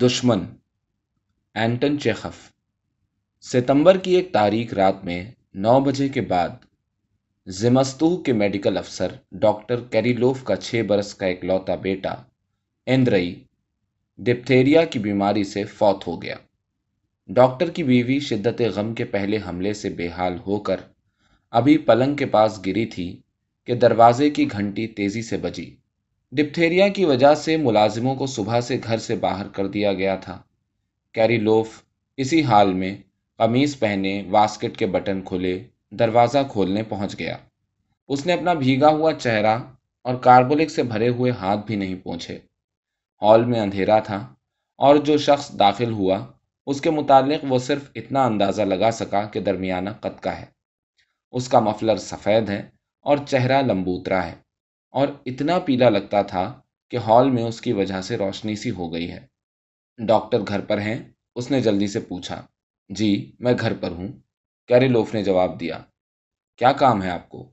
دشمن، اینٹن چیخف۔ ستمبر کی ایک تاریخ رات میں نو بجے کے بعد زمستو کے میڈیکل افسر ڈاکٹر کیریلوف کا چھ برس کا ایک لوتا بیٹا اندرئی ڈپتھیریا کی بیماری سے فوت ہو گیا۔ ڈاکٹر کی بیوی شدت غم کے پہلے حملے سے بے حال ہو کر ابھی پلنگ کے پاس گری تھی کہ دروازے کی گھنٹی تیزی سے بجی۔ ڈپتھیریا کی وجہ سے ملازموں کو صبح سے گھر سے باہر کر دیا گیا تھا۔ کیری لوف اسی حال میں قمیض پہنے واسکٹ کے بٹن کھلے، دروازہ کھولنے پہنچ گیا۔ اس نے اپنا بھیگا ہوا چہرہ اور کاربولک سے بھرے ہوئے ہاتھ بھی نہیں پہنچے ہال میں اندھیرا تھا اور جو شخص داخل ہوا، اس کے متعلق وہ صرف اتنا اندازہ لگا سکا کہ درمیانہ قد کا ہے۔ اس کا مفلر سفید ہے اور چہرہ لمبوترا ہے۔ اور اتنا پیلا لگتا تھا کہ ہال میں اس کی وجہ سے روشنی سی ہو گئی ہے۔ ڈاکٹر گھر پر ہیں، اس نے جلدی سے پوچھا۔ جی میں گھر پر ہوں۔ کیریلوف نے جواب دیا۔ کیا کام ہے آپ کو؟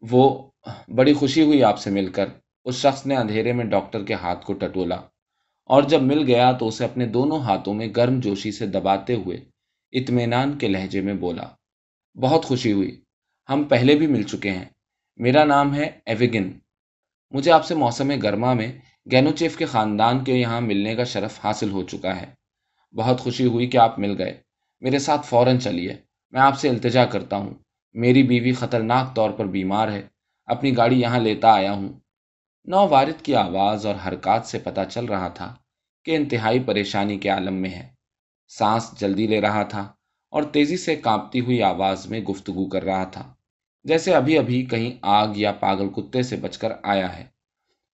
وہ بڑی خوشی ہوئی آپ سے مل کر۔ اس شخص نے اندھیرے میں ڈاکٹر کے ہاتھ کو ٹٹولا۔ اور جب مل گیا تو اسے اپنے دونوں ہاتھوں میں گرم جوشی سے دباتے ہوئے اطمینان کے لہجے میں بولا۔ بہت خوشی ہوئی۔ ہم پہلے بھی مل چکے ہیں۔ میرا نام ہے ایویگن۔ مجھے آپ سے موسم گرما میں گینوچیف کے خاندان کے یہاں ملنے کا شرف حاصل ہو چکا ہے۔ بہت خوشی ہوئی کہ آپ مل گئے۔ میرے ساتھ فوراً چلیے۔ میں آپ سے التجا کرتا ہوں۔ میری بیوی خطرناک طور پر بیمار ہے۔ اپنی گاڑی یہاں لیتا آیا ہوں۔ نو وارد کی آواز اور حرکات سے پتہ چل رہا تھا کہ انتہائی پریشانی کے عالم میں ہے۔ سانس جلدی لے رہا تھا اور تیزی سے کانپتی ہوئی آواز میں گفتگو کر رہا تھا۔ جیسے ابھی ابھی کہیں آگ یا پاگل کتے سے بچ کر آیا ہے۔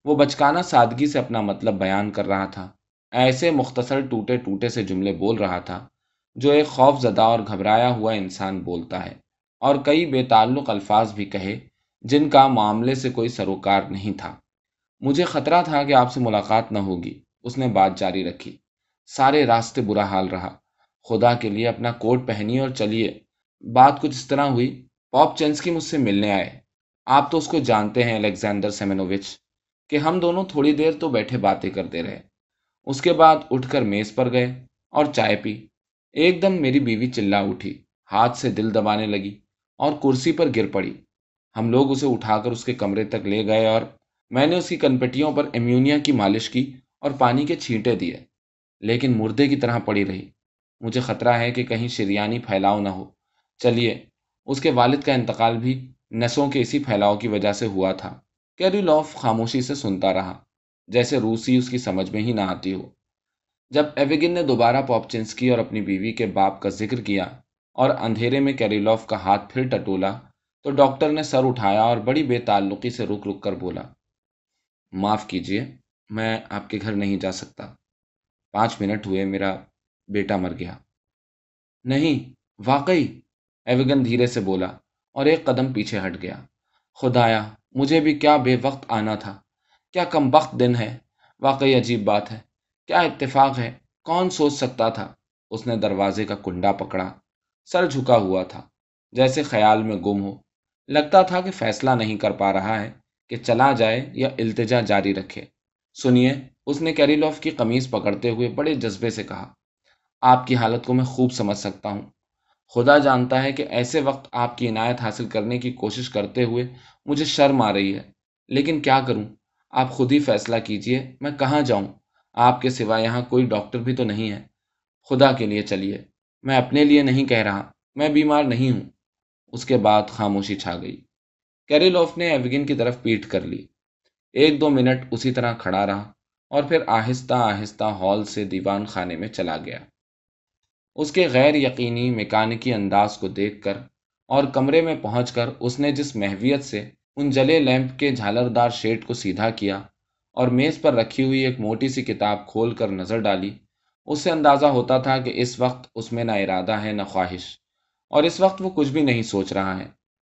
وہ بچکانا سادگی سے اپنا مطلب بیان کر رہا تھا۔ ایسے مختصر ٹوٹے ٹوٹے سے جملے بول رہا تھا جو ایک خوف زدہ اور گھبرایا ہوا انسان بولتا ہے۔ اور کئی بے تعلق الفاظ بھی کہے جن کا معاملے سے کوئی سروکار نہیں تھا۔ مجھے خطرہ تھا کہ آپ سے ملاقات نہ ہوگی۔ اس نے بات جاری رکھی۔ سارے راستے برا حال رہا۔ خدا کے لیے اپنا کوٹ پہنی اور چلیے۔ بات کچھ اس طرح ہوئی۔ پاپ چینسکی مجھ سے ملنے آئے۔ آپ تو اس کو جانتے ہیں، الیگزینڈر سیمنوچ کہ ہم دونوں تھوڑی دیر تو بیٹھے باتیں کرتے رہے۔ اس کے بعد اٹھ کر میز پر گئے اور چائے پی۔ ایک دم میری بیوی چلا اٹھی، ہاتھ سے دل دبانے لگی اور کرسی پر گر پڑی۔ ہم لوگ اسے اٹھا کر اس کے کمرے تک لے گئے اور میں نے اس کی کنپٹیوں پر ایمیونیا کی مالش کی اور پانی کے چھینٹے دیے۔ لیکن مردے کی طرح پڑی رہی۔ مجھے خطرہ ہے کہ کہیں شریانی پھیلاؤ نہ ہو۔ چلیے اس کے والد کا انتقال بھی نسوں کے اسی پھیلاؤ کی وجہ سے ہوا تھا۔ کیری لوف خاموشی سے سنتا رہا، جیسے روسی اس کی سمجھ میں ہی نہ آتی ہو۔ جب ایویگن نے دوبارہ پاپچنسکی اور اپنی بیوی کے باپ کا ذکر کیا اور اندھیرے میں کیریلوف کا ہاتھ پھر ٹٹولا، تو ڈاکٹر نے سر اٹھایا اور بڑی بے تعلقی سے رک رک کر بولا، معاف کیجیے میں آپ کے گھر نہیں جا سکتا۔ پانچ منٹ ہوئے، میرا بیٹا مر گیا۔ نہیں، واقعی ایوگن دھیرے سے بولا، اور ایک قدم پیچھے ہٹ گیا۔ خدایا، مجھے بھی کیا بے وقت آنا تھا؟ کیا کم وقت دن ہے؟ واقعی عجیب بات ہے۔ کیا اتفاق ہے؟ کون سوچ سکتا تھا؟ اس نے دروازے کا کنڈا پکڑا۔ سر جھکا ہوا تھا، جیسے خیال میں گم ہو۔ لگتا تھا کہ فیصلہ نہیں کر پا رہا ہے کہ چلا جائے یا التجا جاری رکھے۔ سنیے، اس نے کیریلوف کی قمیض پکڑتے ہوئے بڑے جذبے سے کہا، آپ کی حالت کو میں خوب سمجھ سکتا ہوں۔ خدا جانتا ہے کہ ایسے وقت آپ کی عنایت حاصل کرنے کی کوشش کرتے ہوئے مجھے شرم آ رہی ہے۔ لیکن کیا کروں؟ آپ خود ہی فیصلہ کیجیے، میں کہاں جاؤں؟ آپ کے سوا یہاں کوئی ڈاکٹر بھی تو نہیں ہے۔ خدا کے لیے چلیے، میں اپنے لیے نہیں کہہ رہا، میں بیمار نہیں ہوں۔ اس کے بعد خاموشی چھا گئی۔ کیریلوف نے ایوگن کی طرف پیٹ کر لی۔ ایک دو منٹ اسی طرح کھڑا رہا اور پھر آہستہ آہستہ ہال سے دیوان خانے میں چلا گیا۔ اس کے غیر یقینی میکانکی انداز کو دیکھ کر اور کمرے میں پہنچ کر اس نے جس محویت سے ان جلے لیمپ کے جھالردار شیٹ کو سیدھا کیا اور میز پر رکھی ہوئی ایک موٹی سی کتاب کھول کر نظر ڈالی، اس سے اندازہ ہوتا تھا کہ اس وقت اس میں نہ ارادہ ہے نہ خواہش اور اس وقت وہ کچھ بھی نہیں سوچ رہا ہے۔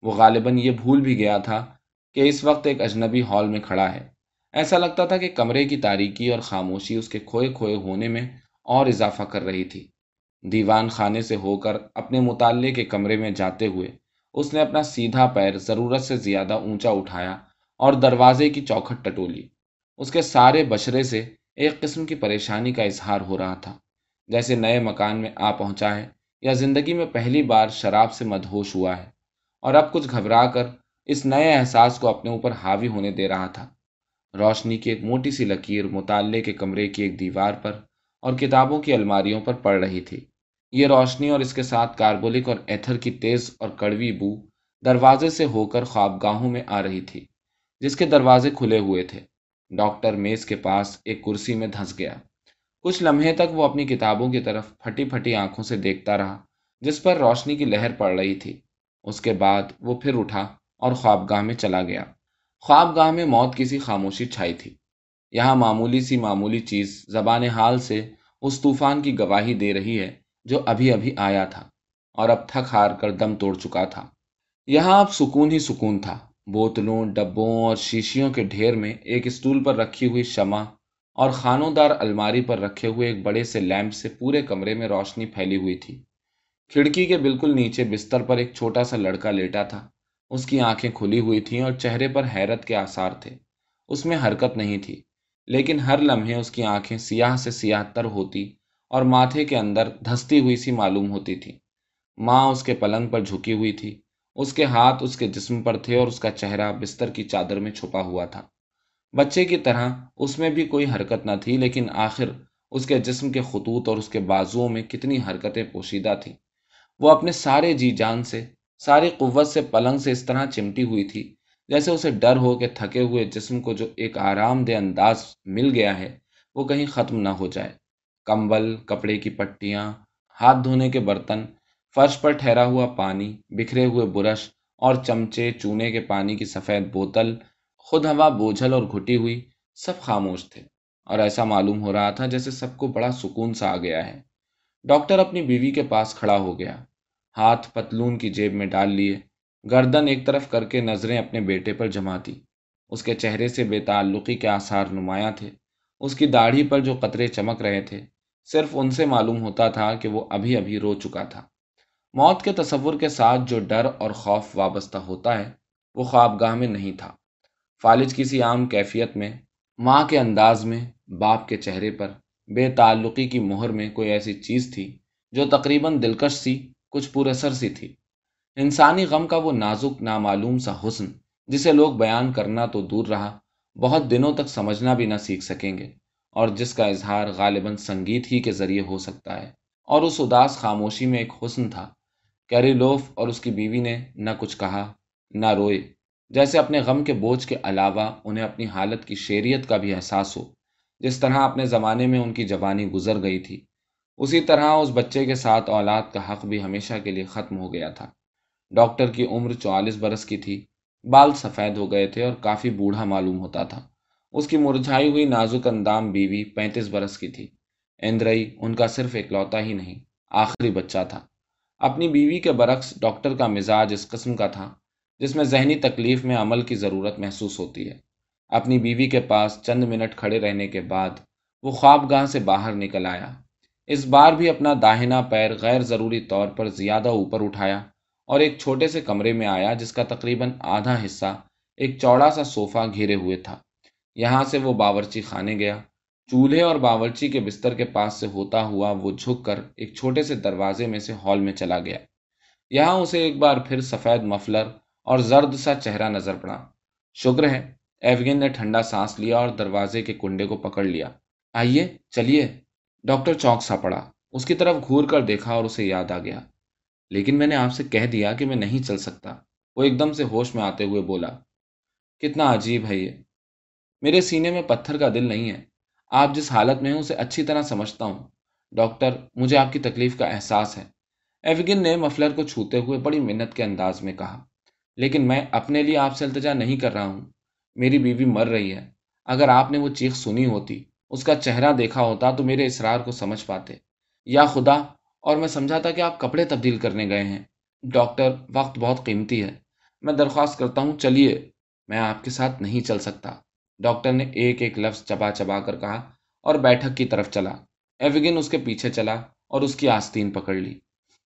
وہ غالباً یہ بھول بھی گیا تھا کہ اس وقت ایک اجنبی ہال میں کھڑا ہے۔ ایسا لگتا تھا کہ کمرے کی تاریکی اور خاموشی اس کے کھوئے کھوئے ہونے میں اور اضافہ کر رہی تھی۔ دیوان خانے سے ہو کر اپنے مطالعے کے کمرے میں جاتے ہوئے، اس نے اپنا سیدھا پیر ضرورت سے زیادہ اونچا اٹھایا اور دروازے کی چوکھٹ ٹٹولی۔ اس کے سارے بشرے سے ایک قسم کی پریشانی کا اظہار ہو رہا تھا، جیسے نئے مکان میں آ پہنچا ہے یا زندگی میں پہلی بار شراب سے مدہوش ہوا ہے۔ اور اب کچھ گھبرا کر اس نئے احساس کو اپنے اوپر حاوی ہونے دے رہا تھا۔ روشنی کی ایک موٹی سی لکیر مطالعے کے کمرے کی ایک دیوار پر اور کتابوں کی الماریوں پر پڑ رہی تھی۔ یہ روشنی اور اس کے ساتھ کاربولک اور ایتھر کی تیز اور کڑوی بو دروازے سے ہو کر خواب گاہوں میں آ رہی تھی، جس کے دروازے کھلے ہوئے تھے۔ ڈاکٹر میز کے پاس ایک کرسی میں دھنس گیا۔ کچھ لمحے تک وہ اپنی کتابوں کی طرف پھٹی پھٹی آنکھوں سے دیکھتا رہا، جس پر روشنی کی لہر پڑ رہی تھی۔ اس کے بعد وہ پھر اٹھا اور خواب گاہ میں چلا گیا۔ خواب گاہ میں موت کی سی خاموشی چھائی تھی۔ یہاں معمولی سی معمولی چیز زبان حال سے اس طوفان کی گواہی دے رہی ہے جو ابھی ابھی آیا تھا اور اب تھک ہار کر دم توڑ چکا تھا۔ یہاں اب سکون ہی سکون تھا۔ بوتلوں، ڈبوں اور شیشیوں کے ڈھیر میں ایک اسٹول پر رکھی ہوئی شمع اور خانوں دار الماری پر رکھے ہوئے ایک بڑے سے لیمپ سے پورے کمرے میں روشنی پھیلی ہوئی تھی۔ کھڑکی کے بالکل نیچے بستر پر ایک چھوٹا سا لڑکا لیٹا تھا۔ اس کی آنکھیں کھلی ہوئی تھیں اور چہرے پر حیرت کے آثار تھے۔ اس میں حرکت نہیں تھی، لیکن ہر لمحے اس کی آنکھیں سیاہ سے سیاہ تر ہوتی اور ماتھے کے اندر دھستی ہوئی سی معلوم ہوتی تھی۔ ماں اس کے پلنگ پر جھکی ہوئی تھی۔ اس کے ہاتھ اس کے جسم پر تھے اور اس کا چہرہ بستر کی چادر میں چھپا ہوا تھا۔ بچے کی طرح اس میں بھی کوئی حرکت نہ تھی، لیکن آخر اس کے جسم کے خطوط اور اس کے بازوؤں میں کتنی حرکتیں پوشیدہ تھیں۔ وہ اپنے سارے جی جان سے، ساری قوت سے پلنگ سے اس طرح چمٹی ہوئی تھی، جیسے اسے ڈر ہو کہ تھکے ہوئے جسم کو جو ایک آرام دہ انداز مل گیا ہے، وہ کہیں ختم نہ ہو جائے۔ کمبل، کپڑے کی پٹیاں، ہاتھ دھونے کے برتن، فرش پر ٹھہرا ہوا پانی، بکھرے ہوئے برش اور چمچے چونے کے پانی کی سفید بوتل، خود ہوا بوجھل اور گھٹی ہوئی، سب خاموش تھے۔ اور ایسا معلوم ہو رہا تھا جیسے سب کو بڑا سکون سا آ گیا ہے۔ ڈاکٹر اپنی بیوی کے پاس کھڑا ہو گیا۔ ہاتھ پتلون کی جیب میں ڈال لیے۔ گردن ایک طرف کر کے نظریں اپنے بیٹے پر جماتی اس کے چہرے سے بے تعلقی کے آثار نمایاں تھے۔ اس کی داڑھی پر جو قطرے چمک رہے تھے صرف ان سے معلوم ہوتا تھا کہ وہ ابھی ابھی رو چکا تھا۔ موت کے تصور کے ساتھ جو ڈر اور خوف وابستہ ہوتا ہے، وہ خواب گاہ میں نہیں تھا۔ فالج کسی عام کیفیت میں، ماں کے انداز میں، باپ کے چہرے پر بے تعلقی کی مہر میں کوئی ایسی چیز تھی جو تقریباً دلکش سی، کچھ پورے سر سی تھی۔ انسانی غم کا وہ نازک، نامعلوم سا حسن جسے لوگ بیان کرنا تو دور رہا، بہت دنوں تک سمجھنا بھی نہ سیکھ سکیں گے۔ اور جس کا اظہار غالباً سنگیت ہی کے ذریعے ہو سکتا ہے۔ اور اس اداس خاموشی میں ایک حسن تھا۔ کیری لوف اور اس کی بیوی نے نہ کچھ کہا، نہ روئے۔ جیسے اپنے غم کے بوجھ کے علاوہ انہیں اپنی حالت کی شیریت کا بھی احساس ہو، جس طرح اپنے زمانے میں ان کی جوانی گزر گئی تھی۔ اسی طرح اس بچے کے ساتھ اولاد کا حق بھی ہمیشہ کے لیے ختم ہو گیا تھا۔ ڈاکٹر کی عمر چوالیس برس کی تھی۔ بال سفید ہو گئے تھے اور کافی بوڑھا معلوم ہوتا تھا۔ اس کی مرجھائی ہوئی نازک اندام بیوی پینتیس برس کی تھی۔ اندرئی، ان کا صرف اکلوتا ہی نہیں، آخری بچہ تھا۔ اپنی بیوی کے برعکس ڈاکٹر کا مزاج اس قسم کا تھا، جس میں ذہنی تکلیف میں عمل کی ضرورت محسوس ہوتی ہے۔ اپنی بیوی کے پاس چند منٹ کھڑے رہنے کے بعد وہ خواب گاہ سے باہر نکل آیا۔ اس بار بھی اپنا داہنا پیر غیر ضروری طور پر زیادہ اوپر اٹھایا اور ایک چھوٹے سے کمرے میں آیا، جس کا تقریباً آدھا حصہ ایک چوڑا سا صوفہ گھیرے ہوئے تھا۔ یہاں سے وہ باورچی خانے گیا۔ چولہے اور باورچی کے بستر کے پاس سے ہوتا ہوا وہ جھک کر ایک چھوٹے سے دروازے میں سے ہال میں چلا گیا۔ یہاں اسے ایک بار پھر سفید مفلر اور زرد سا چہرہ نظر پڑا۔ شکر ہے ایفگن نے ٹھنڈا سانس لیا اور دروازے کے کنڈے کو پکڑ لیا۔ آئیے، چلیے۔ ڈاکٹر چوک سا پڑا۔ اس کی طرف گھور کر دیکھا اور اسے یاد آ گیا۔ لیکن میں نے آپ سے کہہ دیا کہ میں نہیں چل سکتا۔ وہ ایک دم سے ہوش میں آتے ہوئے بولا، کتنا عجیب ہے یہ۔ میرے سینے میں پتھر کا دل نہیں ہے۔ آپ جس حالت میں ہیں اسے اچھی طرح سمجھتا ہوں۔ ڈاکٹر، مجھے آپ کی تکلیف کا احساس ہے۔ ایفگن نے مفلر کو چھوتے ہوئے بڑی منت کے انداز میں کہا، لیکن میں اپنے لیے آپ سے التجا نہیں کر رہا ہوں۔ میری بیوی مر رہی ہے۔ اگر آپ نے وہ چیخ سنی ہوتی، اس کا چہرہ دیکھا ہوتا تو میرے اسرار کو سمجھ پاتے۔ یا خدا، اور میں سمجھا تھا کہ آپ کپڑے تبدیل کرنے گئے ہیں۔ ڈاکٹر، وقت بہت قیمتی ہے۔ میں درخواست کرتا ہوں، چلیے، میں آپ کے ساتھ نہیں چل سکتا۔ ڈاکٹر نے ایک ایک لفظ چبا چبا کر کہا اور بیٹھک کی طرف چلا۔ ایوگن اس کے پیچھے چلا اور اس کی آستین پکڑ لی۔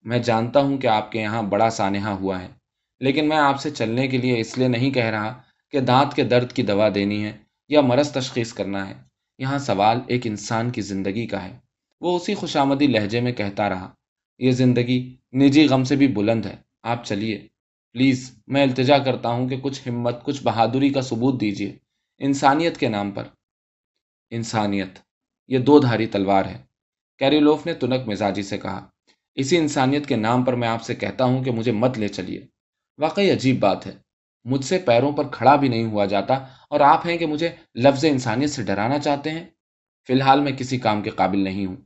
میں جانتا ہوں کہ آپ کے یہاں بڑا سانحہ ہوا ہے، لیکن میں آپ سے چلنے کے لیے اس لیے نہیں کہہ رہا کہ دانت کے درد کی دوا دینی ہے یا مرض تشخیص کرنا ہے۔ یہاں سوال ایک انسان کی زندگی کا ہے۔ وہ اسی خوشامدی لہجے میں کہتا رہا۔ یہ زندگی نجی غم سے بھی بلند ہے۔ آپ چلیے۔ پلیز، میں التجا کرتا ہوں کہ کچھ ہمت، کچھ بہادری کا ثبوت دیجیے انسانیت کے نام پر۔ انسانیت، یہ دو دھاری تلوار ہے۔ کیریلوف نے تنک مزاجی سے کہا، اسی انسانیت کے نام پر میں آپ سے کہتا ہوں کہ مجھے مت لے چلیے۔ واقعی عجیب بات ہے۔ مجھ سے پیروں پر کھڑا بھی نہیں ہوا جاتا اور آپ ہیں کہ مجھے لفظ انسانیت سے ڈرانا چاہتے ہیں؟ فی الحال میں کسی کام کے قابل نہیں ہوں۔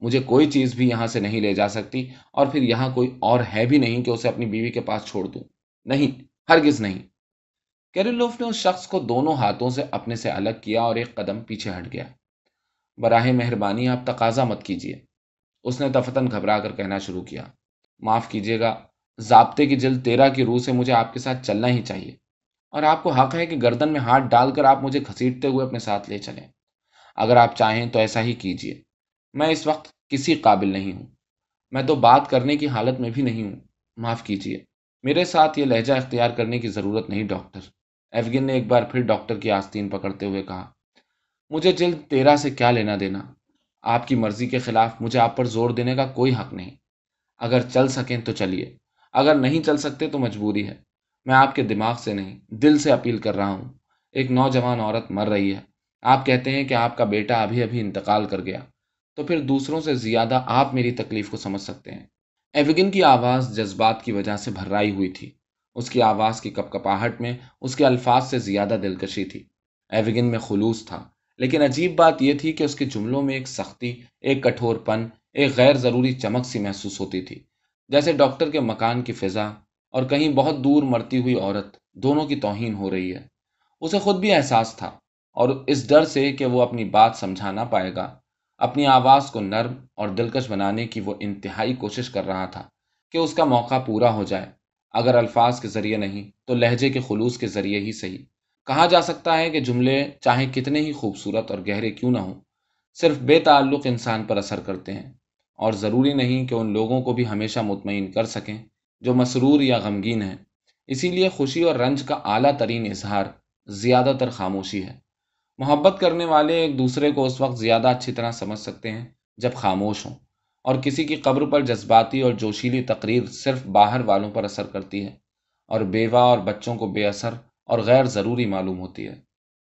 مجھے کوئی چیز بھی یہاں سے نہیں لے جا سکتی اور پھر یہاں کوئی اور ہے بھی نہیں کہ اسے اپنی بیوی کے پاس چھوڑ دوں۔ نہیں، ہرگز نہیں۔ کیریلوف نے اس شخص کو دونوں ہاتھوں سے اپنے سے الگ کیا اور ایک قدم پیچھے ہٹ گیا۔ براہ مہربانی، آپ تقاضا مت کیجیے اس نے تفتن گھبرا کر کہنا شروع کیا۔ معاف کیجیے گا، ضابطے کی جلد تیرہ کی روح سے مجھے آپ کے ساتھ چلنا ہی چاہیے۔ اور آپ کو حق ہے کہ گردن میں ہاتھ ڈال کر آپ مجھے گھسیٹتے ہوئے اپنے ساتھ لے چلیں۔ اگر آپ چاہیں تو ایسا ہی کیجیے میں اس وقت کسی قابل نہیں ہوں۔ میں تو بات کرنے کی حالت میں بھی نہیں ہوں۔ معاف کیجیے میرے ساتھ یہ لہجہ اختیار کرنے کی ضرورت نہیں، ڈاکٹر۔ ایفگن نے ایک بار پھر ڈاکٹر کی آستین پکڑتے ہوئے کہا، مجھے جلد تیرہ سے کیا لینا دینا؟ آپ کی مرضی کے خلاف مجھے آپ پر زور دینے کا کوئی حق نہیں۔ اگر چل سکیں تو چلیے، اگر نہیں چل سکتے تو مجبوری ہے۔ میں آپ کے دماغ سے نہیں، دل سے اپیل کر رہا ہوں۔ ایک نوجوان عورت مر رہی ہے۔ آپ کہتے ہیں کہ آپ کا بیٹا ابھی ابھی انتقال کر گیا۔ تو پھر دوسروں سے زیادہ آپ میری تکلیف کو سمجھ سکتے ہیں۔ ایوگن کی آواز جذبات کی وجہ سے بھرائی ہوئی تھی۔ اس کی آواز کی کپ کپاہٹ میں اس کے الفاظ سے زیادہ دلکشی تھی۔ ایوگن میں خلوص تھا، لیکن عجیب بات یہ تھی کہ اس کے جملوں میں ایک سختی، ایک کٹھور پن ایک غیر ضروری چمک سی محسوس ہوتی تھی۔ جیسے ڈاکٹر کے مکان کی فضا اور کہیں بہت دور مرتی ہوئی عورت دونوں کی توہین ہو رہی ہے۔ اسے خود بھی احساس تھا اور اس ڈر سے کہ وہ اپنی بات سمجھا نہ پائے گا۔ اپنی آواز کو نرم اور دلکش بنانے کی وہ انتہائی کوشش کر رہا تھا کہ اس کا موقع پورا ہو جائے۔ اگر الفاظ کے ذریعے نہیں، تو لہجے کے خلوص کے ذریعے ہی صحیح۔ کہا جا سکتا ہے کہ جملے چاہے کتنے ہی خوبصورت اور گہرے کیوں نہ ہوں، صرف بے تعلق انسان پر اثر کرتے ہیں۔ اور ضروری نہیں کہ ان لوگوں کو بھی ہمیشہ مطمئن کر سکیں جو مسرور یا غمگین ہیں۔ اسی لیے خوشی اور رنج کا اعلیٰ ترین اظہار زیادہ تر خاموشی ہے۔ محبت کرنے والے ایک دوسرے کو اس وقت زیادہ اچھی طرح سمجھ سکتے ہیں جب خاموش ہوں۔ اور کسی کی قبر پر جذباتی اور جوشیلی تقریر صرف باہر والوں پر اثر کرتی ہے اور بیوہ اور بچوں کو بے اثر اور غیر ضروری معلوم ہوتی ہے۔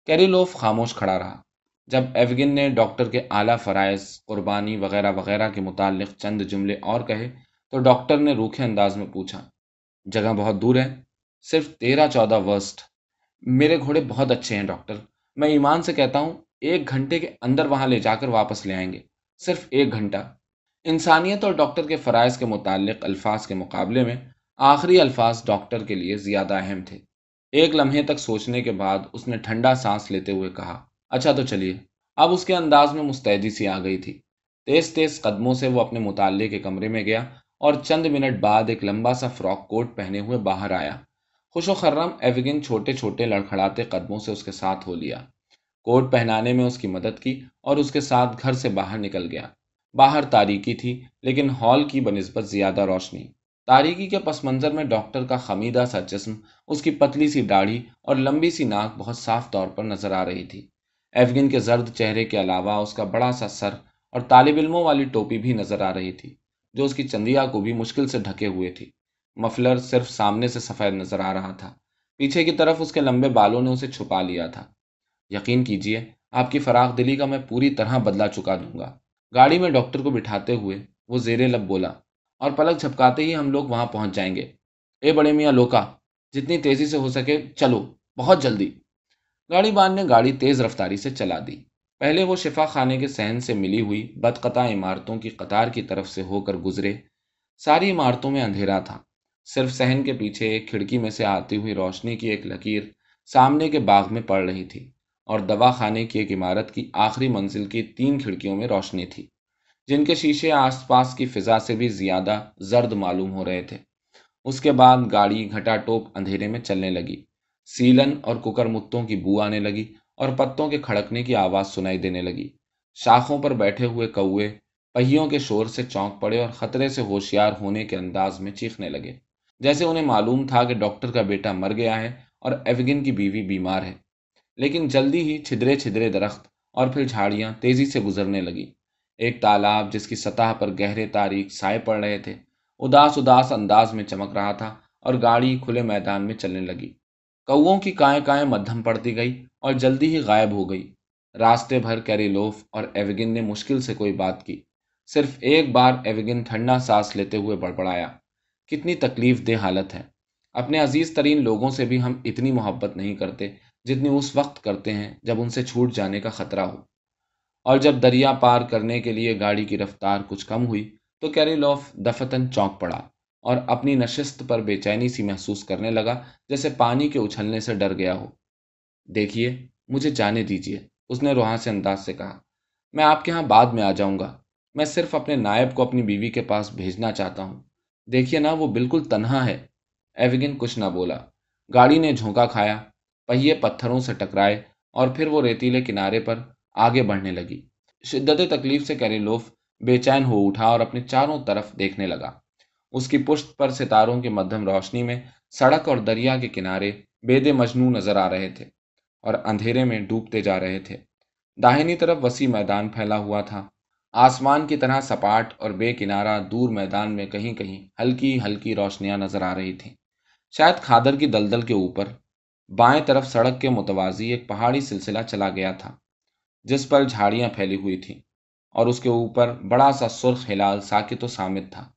کیریلوف خاموش کھڑا رہا۔ جب ایوگن نے ڈاکٹر کے اعلیٰ فرائض، قربانی وغیرہ وغیرہ کے متعلق چند جملے اور کہے تو ڈاکٹر نے روکھے انداز میں پوچھا، جگہ بہت دور ہے؟ صرف تیرہ چودہ ورسٹ۔ میرے گھوڑے بہت اچھے ہیں ڈاکٹر۔ میں ایمان سے کہتا ہوں، ایک گھنٹے کے اندر وہاں لے جا کر واپس لے آئیں گے۔ صرف ایک گھنٹہ۔ انسانیت اور ڈاکٹر کے فرائض کے متعلق الفاظ کے مقابلے میں آخری الفاظ ڈاکٹر کے لیے زیادہ اہم تھے۔ ایک لمحے تک سوچنے کے بعد اس نے ٹھنڈا سانس لیتے ہوئے کہا اچھا تو چلیے۔ اب اس کے انداز میں مستعدی سی آ گئی تھی۔ تیز تیز قدموں سے وہ اپنے مطالعے کے کمرے میں گیا اور چند منٹ بعد ایک لمبا سا فراک کوٹ پہنے ہوئے باہر آیا۔ خوش و خرم ایوگن چھوٹے چھوٹے لڑکھڑاتے قدموں سے اس کے ساتھ ہو لیا۔ کوٹ پہنانے میں اس کی مدد کی اور اس کے ساتھ گھر سے باہر نکل گیا۔ باہر تاریکی تھی، لیکن ہال کی بنسبت زیادہ روشنی۔ تاریکی کے پس منظر میں ڈاکٹر کا خمیدہ سا جسم، اس کی پتلی سی داڑھی اور لمبی سی ناک بہت صاف طور پر نظر آ رہی تھی۔ ایفگن کے زرد چہرے کے علاوہ اس کا بڑا سا سر اور طالب علموں والی ٹوپی بھی نظر آ رہی تھی، جو اس کی چندیا کو بھی مشکل سے ڈھکے ہوئے تھی۔ مفلر صرف سامنے سے سفید نظر آ رہا تھا۔ پیچھے کی طرف اس کے لمبے بالوں نے اسے چھپا لیا تھا۔ یقین کیجیے، آپ کی فراغ دلی کا میں پوری طرح بدلا چکا دوں گا۔ گاڑی میں ڈاکٹر کو بٹھاتے ہوئے وہ زیر لب بولا، اور پلک جھپکاتے ہی ہم لوگ وہاں پہنچ جائیں گے۔ اے بڑے میاں لوکا، جتنی تیزی سے ہو سکے، چلو، بہت جلدی۔ گاڑی بان نے گاڑی تیز رفتاری سے چلا دی۔ پہلے وہ شفا خانے کے سہن سے ملی ہوئی بدقطع عمارتوں کی قطار کی طرف سے ہو کر گزرے۔ ساری عمارتوں میں اندھیرا تھا۔ صرف سہن کے پیچھے ایک کھڑکی میں سے آتی ہوئی روشنی کی ایک لکیر سامنے کے باغ میں پڑ رہی تھی۔ اور دوا خانے کی ایک عمارت کی آخری منزل کی تین کھڑکیوں میں روشنی تھی، جن کے شیشے آس پاس کی فضا سے بھی زیادہ زرد معلوم ہو رہے تھے۔ اس کے بعد گاڑی گھٹا ٹوپ اندھیرے میں چلنے لگی۔ سیلن اور ککر متوں کی بو آنے لگی اور پتوں کے کھڑکنے کی آواز سنائی دینے لگی۔ شاخوں پر بیٹھے ہوئے کوے پہیوں کے شور سے چونک پڑے اور خطرے سے ہوشیار ہونے کے انداز میں چیخنے لگے۔ جیسے انہیں معلوم تھا کہ ڈاکٹر کا بیٹا مر گیا ہے اور ایوگن کی بیوی بیمار ہے۔ لیکن جلدی ہی چھدرے چھدرے درخت اور پھر جھاڑیاں تیزی سے گزرنے لگی۔ ایک تالاب جس کی سطح پر گہرے تاریخ سائے پڑ رہے تھے، اداس اداس انداز میں چمک رہا تھا اور گاڑی کھلے میدان میں چلنے لگی۔ کووں کی کائیں کائیں مدھم پڑتی گئی اور جلدی ہی غائب ہو گئی۔ راستے بھر کیری لوف اور ایوگن نے مشکل سے کوئی بات کی۔ صرف ایک بار ایوگن ٹھنڈا سانس لیتے ہوئے بڑبڑایا۔ کتنی تکلیف دہ حالت ہے۔ اپنے عزیز ترین لوگوں سے بھی ہم اتنی محبت نہیں کرتے۔ جتنی اس وقت کرتے ہیں جب ان سے چھوٹ جانے کا خطرہ ہو۔ اور جب دریا پار کرنے کے لیے گاڑی کی رفتار کچھ کم ہوئی تو کیری لوف دفتن چونک پڑا اور اپنی نشست پر بے چینی سی محسوس کرنے لگا جیسے پانی کے اچھلنے سے ڈر گیا ہو۔ دیکھیے، مجھے جانے دیجیے، اس نے روحاں سے انداز سے کہا۔ میں آپ کے ہاں بعد میں آ جاؤں گا۔ میں صرف اپنے نائب کو اپنی بیوی کے پاس بھیجنا چاہتا ہوں۔ دیکھیے نا، وہ بالکل تنہا ہے۔ ایوگن کچھ نہ بولا۔ گاڑی نے جھونکا کھایا۔ پہیے پتھروں سے ٹکرائے اور پھر وہ ریتیلے کنارے پر آگے بڑھنے لگی۔ شدت تکلیف سے کیریلوف بے چین ہو اٹھا اور اپنے چاروں طرف دیکھنے لگا۔ اس کی پشت پر ستاروں کے مدھم روشنی میں سڑک اور دریا کے کنارے بے مجنو نظر آ رہے تھے اور اندھیرے میں ڈوبتے جا رہے تھے۔ داہنی طرف وسیع میدان پھیلا ہوا تھا۔ آسمان کی طرح سپاٹ اور بے کنارہ دور میدان میں کہیں کہیں ہلکی ہلکی روشنیاں نظر آ رہی تھیں۔ شاید کھادر کی دلدل کے اوپر بائیں طرف سڑک کے متوازی ایک پہاڑی سلسلہ چلا گیا تھا، جس پر جھاڑیاں پھیلی ہوئی تھیں اور اس کے اوپر بڑا سا سرخ ہلال ساکت و سامت تھا۔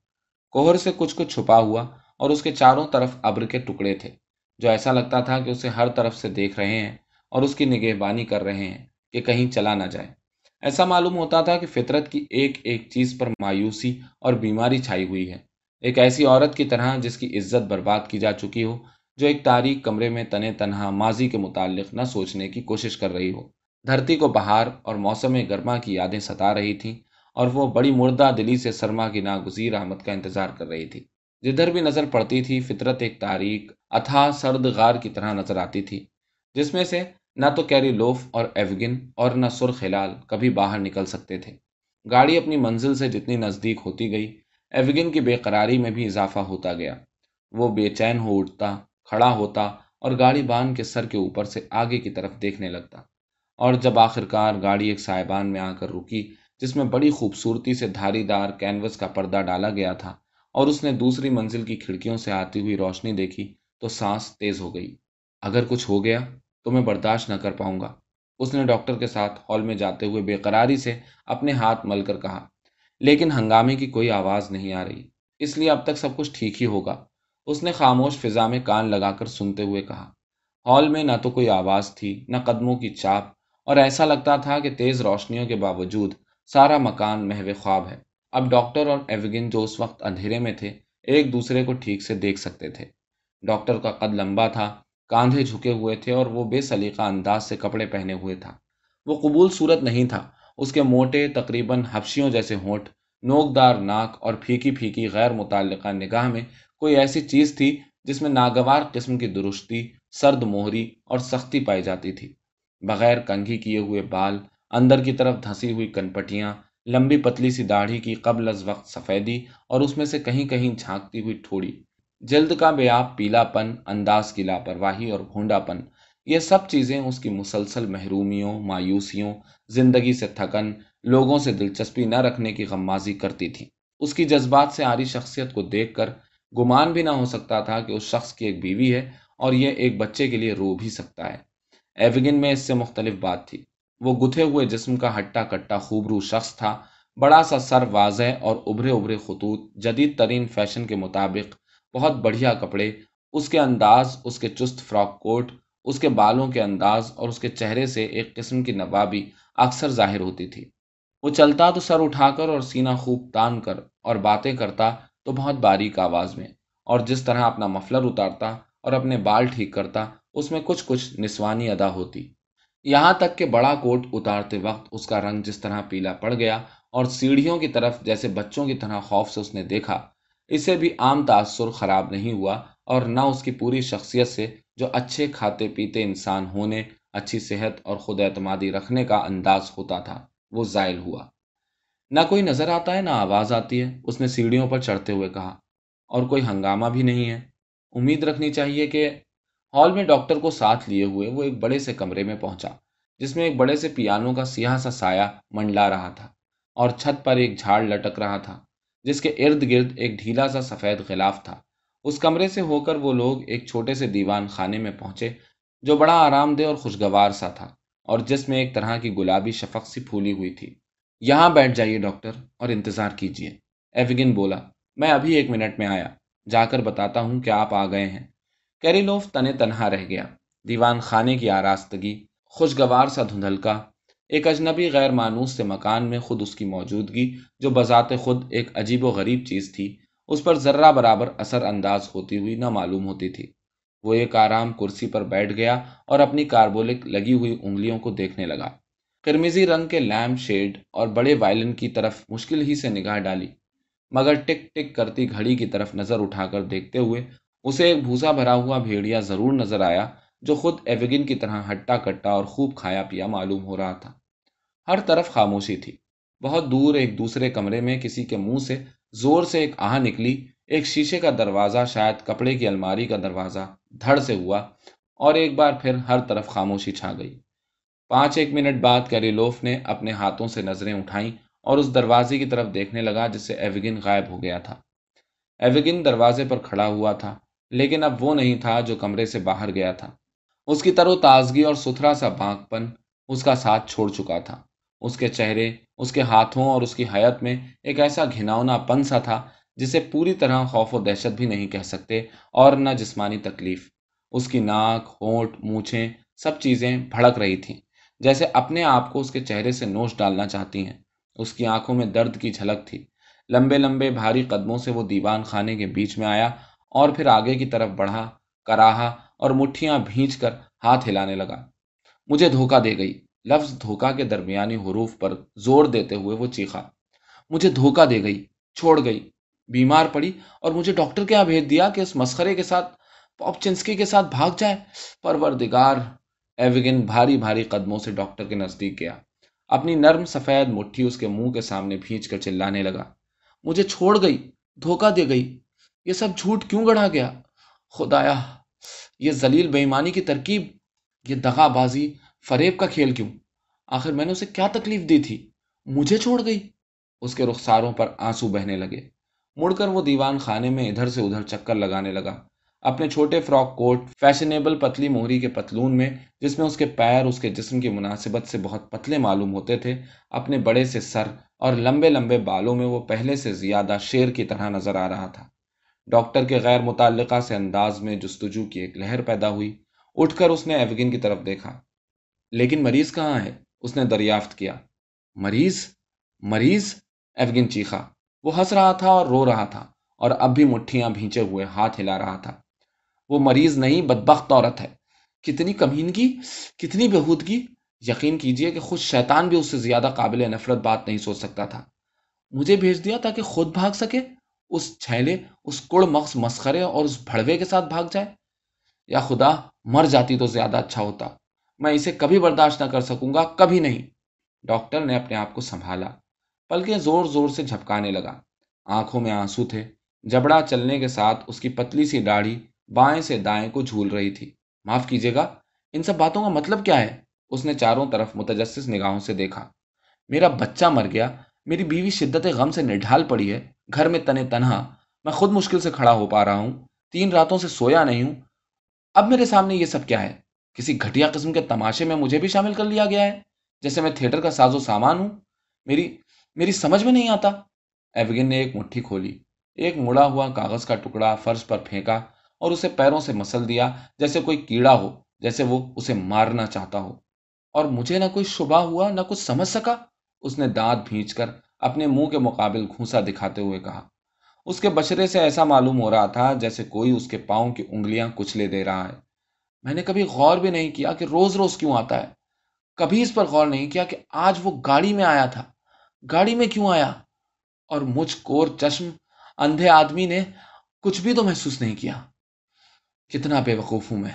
کوہر سے کچھ کچھ چھپا ہوا اور اس کے چاروں طرف ابر کے ٹکڑے تھے، جو ایسا لگتا تھا کہ اسے ہر طرف سے دیکھ رہے ہیں اور اس کی نگہبانی کر رہے ہیں کہ کہیں چلا نہ جائے۔ ایسا معلوم ہوتا تھا کہ فطرت کی ایک ایک چیز پر مایوسی اور بیماری چھائی ہوئی ہے۔ ایک ایسی عورت کی طرح جس کی عزت برباد کی جا چکی ہو جو ایک تاریخ کمرے میں تنے تنہا ماضی کے متعلق نہ سوچنے کی کوشش کر رہی ہو۔ دھرتی کو بہار اور موسم گرما کی یادیں ستا رہی تھیں اور وہ بڑی مردہ دلی سے سرما کی ناگزیر آمد کا انتظار کر رہی تھی۔ جدھر بھی نظر پڑتی تھی، فطرت ایک تاریخ اتھا، سرد غار کی طرح نظر آتی تھی، جس میں سے نہ تو کیری لوف اور ایوگن اور نہ سرخ ہلال کبھی باہر نکل سکتے تھے۔ گاڑی اپنی منزل سے جتنی نزدیک ہوتی گئی، ایوگن کی بے قراری میں بھی اضافہ ہوتا گیا۔ وہ بے چین ہو اٹھتا کھڑا ہوتا اور گاڑی بان کے سر کے اوپر سے آگے کی طرف دیکھنے لگتا۔ اور جب آخرکار گاڑی ایک سائبان میں آ کر رکی، جس میں بڑی خوبصورتی سے دھاری دار کینوس کا پردہ ڈالا گیا تھا، اور اس نے دوسری منزل کی کھڑکیوں سے آتی ہوئی روشنی دیکھی، تو سانس تیز ہو گئی۔ اگر کچھ ہو گیا، تو میں برداشت نہ کر پاؤں گا۔ اس نے ڈاکٹر کے ساتھ ہال میں جاتے ہوئے بے قراری سے اپنے ہاتھ مل کر کہا، لیکن ہنگامے کی کوئی آواز نہیں آ رہی، اس لیے اب تک سب کچھ ٹھیک ہی ہوگا۔ اس نے خاموش فضا میں کان لگا کر سنتے ہوئے کہا، ہال میں نہ تو کوئی آواز تھی، نہ قدموں کی چاپ، اور ایسا لگتا تھا کہ تیز روشنیوں کے باوجود سارا مکان محو خواب ہے۔ اب ڈاکٹر اور ایوگن جو اس وقت اندھیرے میں تھے، ایک دوسرے کو ٹھیک سے دیکھ سکتے تھے۔ ڈاکٹر کا قد لمبا تھا، کاندھے جھکے ہوئے تھے اور وہ بے سلیقہ انداز سے کپڑے پہنے ہوئے تھا۔ وہ قبول صورت نہیں تھا، اس کے موٹے تقریباً ہفشیوں جیسے ہونٹ، نوکدار ناک اور پھیکی پھیکی غیر متعلقہ نگاہ میں کوئی ایسی چیز تھی جس میں ناگوار قسم کی درستی سرد موہری اور سختی پائی جاتی تھی۔ بغیر کنگھی کیے ہوئے بال، اندر کی طرف دھسی ہوئی کنپٹیاں، لمبی پتلی سی داڑھی کی قبل از وقت سفیدی اور اس میں سے کہیں کہیں جھانکتی ہوئی ٹھوڑی۔ جلد کا بے آپ پیلا پن، انداز کی لاپرواہی اور بھونڈا پن، یہ سب چیزیں اس کی مسلسل محرومیوں، مایوسیوں، زندگی سے تھکن، لوگوں سے دلچسپی نہ رکھنے کی غمازی کرتی تھی اس کی جذبات سے آری شخصیت کو دیکھ کر گمان بھی نہ ہو سکتا تھا کہ اس شخص کی ایک بیوی ہے اور یہ ایک بچے کے لیے رو بھی سکتا ہے۔ ایوگن میں اس سے مختلف بات تھی۔ وہ گتھے ہوئے جسم کا ہٹا کٹا خوبرو شخص تھا۔ بڑا سا سر واضح اور ابھرے ابھرے خطوط، جدید ترین فیشن کے مطابق بہت بڑھیا کپڑے، اس کے انداز، اس کے چست فراک کوٹ، اس کے بالوں کے انداز اور اس کے چہرے سے ایک قسم کی نوابی اکثر ظاہر ہوتی تھی۔ وہ چلتا تو سر اٹھا کر اور سینہ خوب تان کر اور باتیں کرتا تو بہت باریک آواز میں اور جس طرح اپنا مفلر اتارتا اور اپنے بال ٹھیک کرتا، اس میں کچھ کچھ نسوانی ادا ہوتی۔ یہاں تک کہ بڑا کوٹ اتارتے وقت اس کا رنگ جس طرح پیلا پڑ گیا اور سیڑھیوں کی طرف جیسے بچوں کی طرح خوف سے اس نے دیکھا، اسے بھی عام تاثر خراب نہیں ہوا اور نہ اس کی پوری شخصیت سے جو اچھے کھاتے پیتے انسان ہونے، اچھی صحت اور خود اعتمادی رکھنے کا انداز ہوتا تھا، وہ زائل ہوا۔ نہ کوئی نظر آتا ہے، نہ آواز آتی ہے۔ اس نے سیڑھیوں پر چڑھتے ہوئے کہا، اور کوئی ہنگامہ بھی نہیں ہے۔ امید رکھنی چاہیے کہ ہال میں ڈاکٹر کو ساتھ لیے ہوئے وہ ایک بڑے سے کمرے میں پہنچا، جس میں ایک بڑے سے پیانو کا سیاہ سا سایہ منڈلا رہا تھا، اور چھت پر ایک جھاڑ لٹک رہا تھا، جس کے ارد گرد ایک ڈھیلا سا سفید غلاف تھا۔ اس کمرے سے ہو کر وہ لوگ ایک چھوٹے سے دیوان خانے میں پہنچے، جو بڑا آرام دہ اور خوشگوار سا تھا، اور جس میں ایک طرح کی گلابی شفق سی پھولی ہوئی تھی۔ یہاں بیٹھ جائیے ڈاکٹر اور انتظار کیجیے۔ ایوگن بولا، میں ابھی ایک منٹ میں آیا، جا کر بتاتا ہوں کہ آپ آ گئے ہیں۔ کیریلوف تنے تنہا رہ گیا۔ دیوان خانے کی آراستگی، خوشگوار سا دھندل کا ایک اجنبی غیر مانوس سے مکان میں خود اس کی موجودگی، جو بذات خود ایک عجیب و غریب چیز تھی، اس پر ذرہ برابر اثر انداز ہوتی ہوئی نہ معلوم ہوتی تھی۔ وہ ایک آرام کرسی پر بیٹھ گیا اور اپنی کاربولک لگی ہوئی انگلیوں کو دیکھنے لگا۔ کرمیزی رنگ کے لیمپ شیڈ اور بڑے وائلن کی طرف مشکل ہی سے نگاہ ڈالی، مگر ٹک ٹک کرتی گھڑی کی طرف نظر اٹھا کر دیکھتے ہوئے اسے ایک بھوسا بھرا ہوا بھیڑیا ضرور نظر آیا جو خود ایوگن کی طرح ہٹا کٹا اور خوب کھایا پیا معلوم ہو رہا تھا۔ ہر طرف خاموشی تھی۔ بہت دور ایک دوسرے کمرے میں کسی کے منہ سے زور سے ایک آہ نکلی، ایک شیشے کا دروازہ شاید کپڑے کی الماری کا دروازہ دھڑ سے ہوا اور ایک بار پھر ہر طرف خاموشی چھا گئی۔ پانچ ایک منٹ بعد کیریلوف نے اپنے ہاتھوں سے نظریں اٹھائیں اور اس دروازے کی طرف دیکھنے لگا جس سے ایوگن غائب ہو گیا تھا۔ ایوگن دروازے پر کھڑا ہوا تھا، لیکن اب وہ نہیں تھا جو کمرے سے باہر گیا تھا۔ اس کی تر و تازگی اور ستھرا سا بانک پن اس کا ساتھ چھوڑ چکا تھا۔ اس کے چہرے، اس کے ہاتھوں اور اس کی حیت میں ایک ایسا گھناؤنا پن سا تھا جسے پوری طرح خوف و دہشت بھی نہیں کہہ سکتے اور نہ جسمانی تکلیف۔ اس کی ناک، ہونٹ، مونچھیں سب چیزیں بھڑک رہی تھیں۔ جیسے اپنے آپ کو اس کے چہرے سے نوش ڈالنا چاہتی ہیں۔ اس کی آنکھوں میں درد کی جھلک تھی۔ لمبے لمبے بھاری قدموں سے وہ دیوان خانے کے بیچ میں آیا اور پھر آگے کی طرف بڑھا، کراہا اور مٹھیاں بھینچ کر ہاتھ ہلانے لگا۔ مجھے دھوکہ دے گئی۔ لفظ دھوکا کے درمیانی حروف پر زور دیتے ہوئے وہ چیخا۔ مجھے دھوکا دے گئی، چھوڑ گئی۔ بیمار پڑی اور مجھے ڈاکٹر کیا بھیج دیا کہ اس مسخرے کے ساتھ پاپ چنسکی کے ساتھ بھاگ جائے۔ پروردگار ایوگن بھاری بھاری قدموں سے ڈاکٹر کے نزدیک گیا اپنی نرم سفید مٹھی اس کے منہ کے سامنے بھینچ کر چلانے لگا مجھے چھوڑ گئی دھوکا دے گئی یہ سب جھوٹ کیوں گڑھا گیا خدایا یہ زلیل بےمانی کی ترکیب یہ دغا بازی فریب کا کھیل کیوں آخر میں نے اسے کیا تکلیف دی تھی مجھے چھوڑ گئی اس کے رخساروں پر آنسو بہنے لگے مڑ کر وہ دیوان خانے میں ادھر سے ادھر چکر لگانے لگا اپنے چھوٹے فراک کوٹ، فیشنیبل پتلی موہری کے پتلون میں، جس میں اس کے پیر، اس کے جسم کی مناسبت سے بہت پتلے معلوم ہوتے تھے، اپنے بڑے سے سر اور لمبے لمبے بالوں میں وہ پہلے سے زیادہ شیر کی طرح نظر آ رہا تھا۔ ڈاکٹر کے غیر متعلقہ سے انداز میں جستجو کی ایک لہر پیدا ہوئی۔ اٹھ کر اس نے ایوگن کی طرف دیکھا۔ لیکن مریض کہاں ہے؟ اس نے دریافت کیا۔ مریض؟ مریض؟ ایفگن چیخا۔ وہ ہنس رہا تھا اور رو رہا تھا اور اب بھی مٹھیاں بھینچے ہوئے ہاتھ ہلا رہا تھا۔ وہ مریض نہیں، بدبخت عورت ہے۔ کتنی کمینگی کتنی بہودگی یقین کیجیے کہ خود شیطان بھی اس سے زیادہ قابل نفرت بات نہیں سوچ سکتا تھا۔ مجھے بھیج دیا تاکہ خود بھاگ سکے، اس چھیلے، اس کڑ مغز مسخرے اور اس بھڑوے کے ساتھ بھاگ جائے۔ یا خدا، مر جاتی تو زیادہ اچھا ہوتا۔ میں اسے کبھی برداشت نہ کر سکوں گا، کبھی نہیں۔ ڈاکٹر نے اپنے آپ کو سنبھالا۔ پلکیں زور زور سے جھپکانے لگا۔ آنکھوں میں آنسو تھے۔ جبڑا چلنے کے ساتھ اس کی پتلی سی داڑھی بائیں سے دائیں کو جھول رہی تھی۔ معاف کیجیے گا، ان سب باتوں کا مطلب کیا ہے؟ اس نے چاروں طرف متجسس نگاہوں سے دیکھا۔ میرا بچہ مر گیا، میری بیوی شدت غم سے نڈھال پڑی ہے، گھر میں تنے تنہا، میں خود مشکل سے کھڑا ہو پا رہا ہوں، تین راتوں سے سویا نہیں ہوں۔ اب میرے سامنے یہ سب کیا ہے؟ کسی گھٹیا قسم کے تماشے میں مجھے بھی شامل کر لیا گیا ہے، جیسے میں تھیٹر کا ساز و سامان ہوں۔ میری میری سمجھ میں نہیں آتا۔ ایوگن نے ایک مٹھی کھولی، ایک مڑا ہوا کاغذ کا ٹکڑا فرش پر پھینکا۔ اور اسے پیروں سے مسل دیا جیسے کوئی کیڑا ہو، جیسے وہ اسے مارنا چاہتا ہو۔ اور مجھے نہ کوئی شبہ ہوا، نہ کچھ سمجھ سکا؟ اس نے دانت بھینچ کر اپنے منہ کے مقابل گھونسا دکھاتے ہوئے کہا۔ اس کے بشرے سے ایسا معلوم ہو رہا تھا جیسے کوئی اس کے پاؤں کی انگلیاں کچلے دے رہا ہے۔ میں نے کبھی غور بھی نہیں کیا کہ روز روز کیوں آتا ہے۔ کبھی اس پر غور نہیں کیا کہ آج وہ گاڑی میں آیا تھا۔ گاڑی میں کیوں آیا؟ اور مجھ کور چشم اندھے آدمی نے کچھ بھی تو محسوس نہیں کیا۔ کتنا بے وقوف ہوں میں۔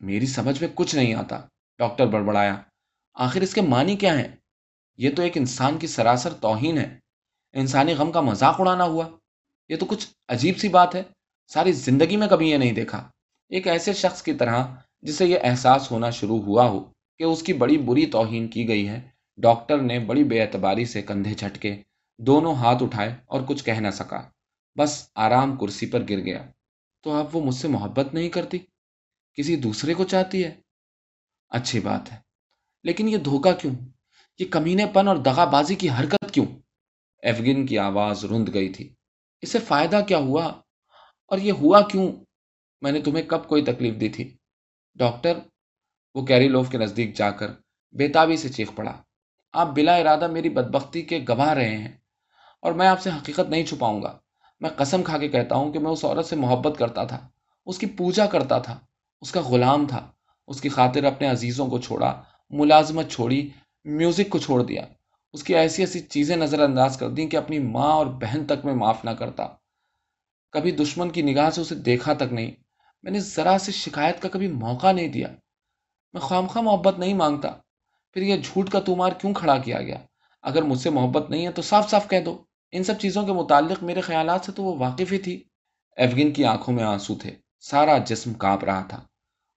میری سمجھ میں کچھ نہیں آتا۔ ڈاکٹر بڑبڑایا۔ آخر اس کے معنی کیا ہے یہ تو ایک انسان کی سراسر توہین ہے۔ انسانی غم کا مذاق اڑانا ہوا۔ یہ تو کچھ عجیب سی بات ہے۔ ساری زندگی میں کبھی یہ نہیں دیکھا۔ ایک ایسے شخص کی طرح جسے یہ احساس ہونا شروع ہوا ہو کہ اس کی بڑی بری توہین کی گئی ہے۔ ڈاکٹر نے بڑی بے اعتباری سے کندھے جھٹکے، دونوں ہاتھ اٹھائے اور کچھ کہہ نہ سکا۔ بس آرام کرسی پر گر گیا۔ تو اب وہ مجھ سے محبت نہیں کرتی؟ کسی دوسرے کو چاہتی ہے؟ اچھی بات ہے۔ لیکن یہ دھوکا کیوں؟ یہ کمینے پن اور دغا بازی کی حرکت کیوں؟ ایفگن کی آواز رند گئی تھی۔ اسے فائدہ کیا ہوا؟ اور یہ ہوا کیوں؟ میں نے تمہیں کب کوئی تکلیف دی تھی؟ ڈاکٹر، وہ کیری لوف کے نزدیک جا کر بےتابی سے چیخ پڑا۔ آپ بلا ارادہ میری بدبختی کے گواہ رہے ہیں اور میں آپ سے حقیقت نہیں چھپاؤں گا۔ میں قسم کھا کے کہتا ہوں کہ میں اس عورت سے محبت کرتا تھا، اس کی پوجا کرتا تھا، اس کا غلام تھا، اس کی خاطر اپنے عزیزوں کو چھوڑا، ملازمت چھوڑی، میوزک کو چھوڑ دیا۔ اس کی ایسی ایسی چیزیں نظر انداز کر دیں کہ اپنی ماں اور بہن تک میں معاف نہ کرتا۔ کبھی دشمن کی نگاہ سے اسے دیکھا تک نہیں، میں نے ذرا سے شکایت کا کبھی موقع نہیں دیا۔ میں خواہ محبت نہیں مانگتا، پھر یہ جھوٹ کا تمار کیوں کھڑا کیا گیا؟ اگر مجھ سے محبت نہیں ہے تو صاف صاف کہہ دو۔ ان سب چیزوں کے متعلق میرے خیالات سے تو وہ واقف ہی تھی۔ ایفگن کی آنکھوں میں آنسو تھے۔ سارا جسم کانپ رہا تھا۔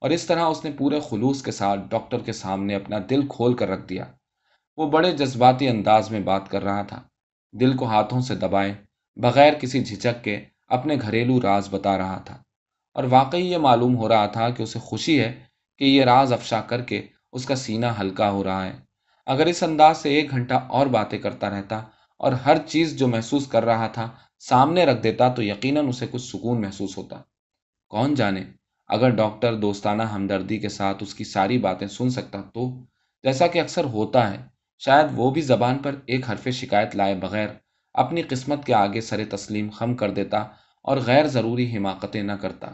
اور اس طرح اس نے پورے خلوص کے ساتھ ڈاکٹر کے سامنے اپنا دل کھول کر رکھ دیا۔ وہ بڑے جذباتی انداز میں بات کر رہا تھا۔ دل کو ہاتھوں سے دبائے بغیر کسی جھجک کے اپنے گھریلو راز بتا رہا تھا۔ اور واقعی یہ معلوم ہو رہا تھا کہ اسے خوشی ہے کہ یہ راز افشا کر کے اس کا سینہ ہلکا ہو رہا ہے۔ اگر اس انداز سے ایک گھنٹہ اور باتیں کرتا رہتا اور ہر چیز جو محسوس کر رہا تھا سامنے رکھ دیتا تو یقیناً اسے کچھ سکون محسوس ہوتا۔ کون جانے؟ اگر ڈاکٹر دوستانہ ہمدردی کے ساتھ اس کی ساری باتیں سن سکتا تو؟ جیسا کہ اکثر ہوتا ہے، شاید وہ بھی زبان پر ایک حرف شکایت لائے بغیر اپنی قسمت کے آگے سر تسلیم خم کر دیتا اور غیر ضروری حماقتیں نہ کرتا۔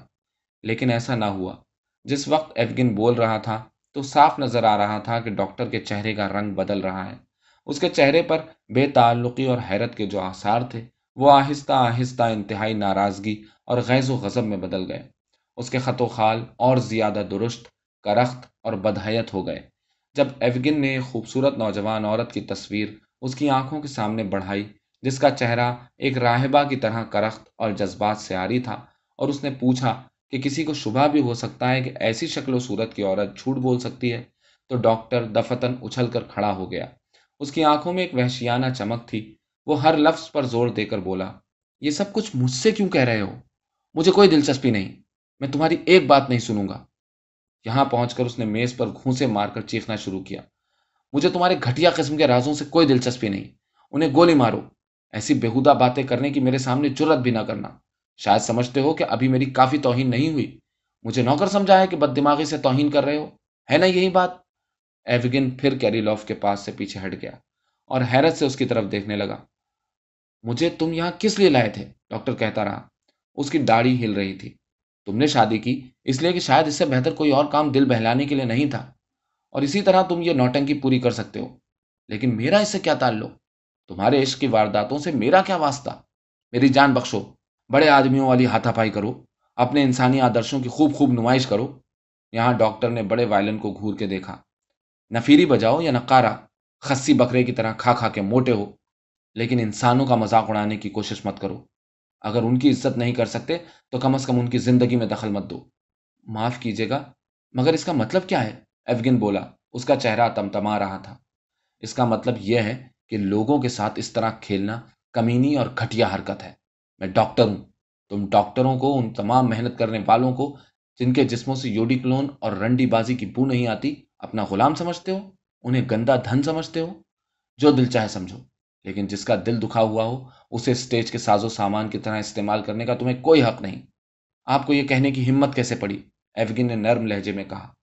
لیکن ایسا نہ ہوا۔ جس وقت ایفگن بول رہا تھا تو صاف نظر آ رہا تھا کہ ڈاکٹر کے چہرے کا رنگ بدل رہا ہے۔ اس کے چہرے پر بے تعلقی اور حیرت کے جو آثار تھے، وہ آہستہ آہستہ انتہائی ناراضگی اور غیظ و غضب میں بدل گئے۔ اس کے خط و خال اور زیادہ درست، کرخت اور بدحیت ہو گئے۔ جب ایفگن نے خوبصورت نوجوان عورت کی تصویر اس کی آنکھوں کے سامنے بڑھائی، جس کا چہرہ ایک راہبہ کی طرح کرخت اور جذبات سے آری تھا، اور اس نے پوچھا کہ کسی کو شبہ بھی ہو سکتا ہے کہ ایسی شکل و صورت کی عورت جھوٹ بول سکتی ہے، تو ڈاکٹر دفتن اچھل کر کھڑا ہو گیا۔ اس کی آنکھوں میں ایک وحشیانہ چمک تھی۔ وہ ہر لفظ پر زور دے کر بولا، یہ سب کچھ مجھ سے کیوں کہہ رہے ہو؟ مجھے کوئی دلچسپی نہیں، میں تمہاری ایک بات نہیں سنوں گا۔ یہاں پہنچ کر اس نے میز پر گھونسے مار کر چیخنا شروع کیا۔ مجھے تمہارے گھٹیا قسم کے رازوں سے کوئی دلچسپی نہیں، انہیں گولی مارو۔ ایسی بےحدہ باتیں کرنے کی میرے سامنے جرت بھی نہ کرنا۔ شاید سمجھتے ہو کہ ابھی میری کافی توہین نہیں ہوئی۔ مجھے نوکر سمجھا ہے کہ بد دماغی سے توہین کر رہے ہو، ہے نا یہی بات؟ ایوگن پھر کیری لوف کے پاس سے پیچھے ہٹ گیا اور حیرت سے اس کی طرف دیکھنے لگا۔ مجھے تم یہاں کس لیے لائے تھے؟ ڈاکٹر کہتا رہا۔ اس کی داڑھی ہل رہی تھی۔ تم نے شادی کی، اس لیے کہ شاید اس سے بہتر کوئی اور کام دل بہلانے کے لیے نہیں تھا۔ اور اسی طرح تم یہ نوٹنکی پوری کر سکتے ہو۔ لیکن میرا اس سے کیا تعلق؟ تمہارے عشق کی وارداتوں سے میرا کیا واسطہ؟ میری جان بخشو، بڑے آدمیوں والی ہاتھا پائی کرو، اپنے انسانی آدرشوں کی خوب خوب نمائش کرو۔ یہاں ڈاکٹر نے بڑے وائلن کو گھور کے دیکھا۔ نفیری بجاؤ یا نقارا خسی بکرے کی طرح کھا کھا کے موٹے ہو۔ لیکن انسانوں کا مذاق اڑانے کی کوشش مت کرو۔ اگر ان کی عزت نہیں کر سکتے تو کم از کم ان کی زندگی میں دخل مت دو۔ معاف کیجیے گا، مگر اس کا مطلب کیا ہے؟ ایفگن بولا، اس کا چہرہ تمتما رہا تھا۔ اس کا مطلب یہ ہے کہ لوگوں کے ساتھ اس طرح کھیلنا کمینی اور گھٹیا حرکت ہے۔ میں ڈاکٹر ہوں۔ تم ڈاکٹروں کو، ان تمام محنت کرنے والوں کو، جن کے جسموں سے یوڈی کلون اور رنڈی بازی کی بو نہیں آتی اپنا غلام سمجھتے ہو، انہیں گندا دھن سمجھتے ہو، جو دل چاہے سمجھو۔ لیکن جس کا دل دکھا ہوا ہو، اسے اسٹیج کے ساز و سامان کی طرح استعمال کرنے کا تمہیں کوئی حق نہیں۔ آپ کو یہ کہنے کی ہمت کیسے پڑی؟ ایفگن نے نرم لہجے میں کہا۔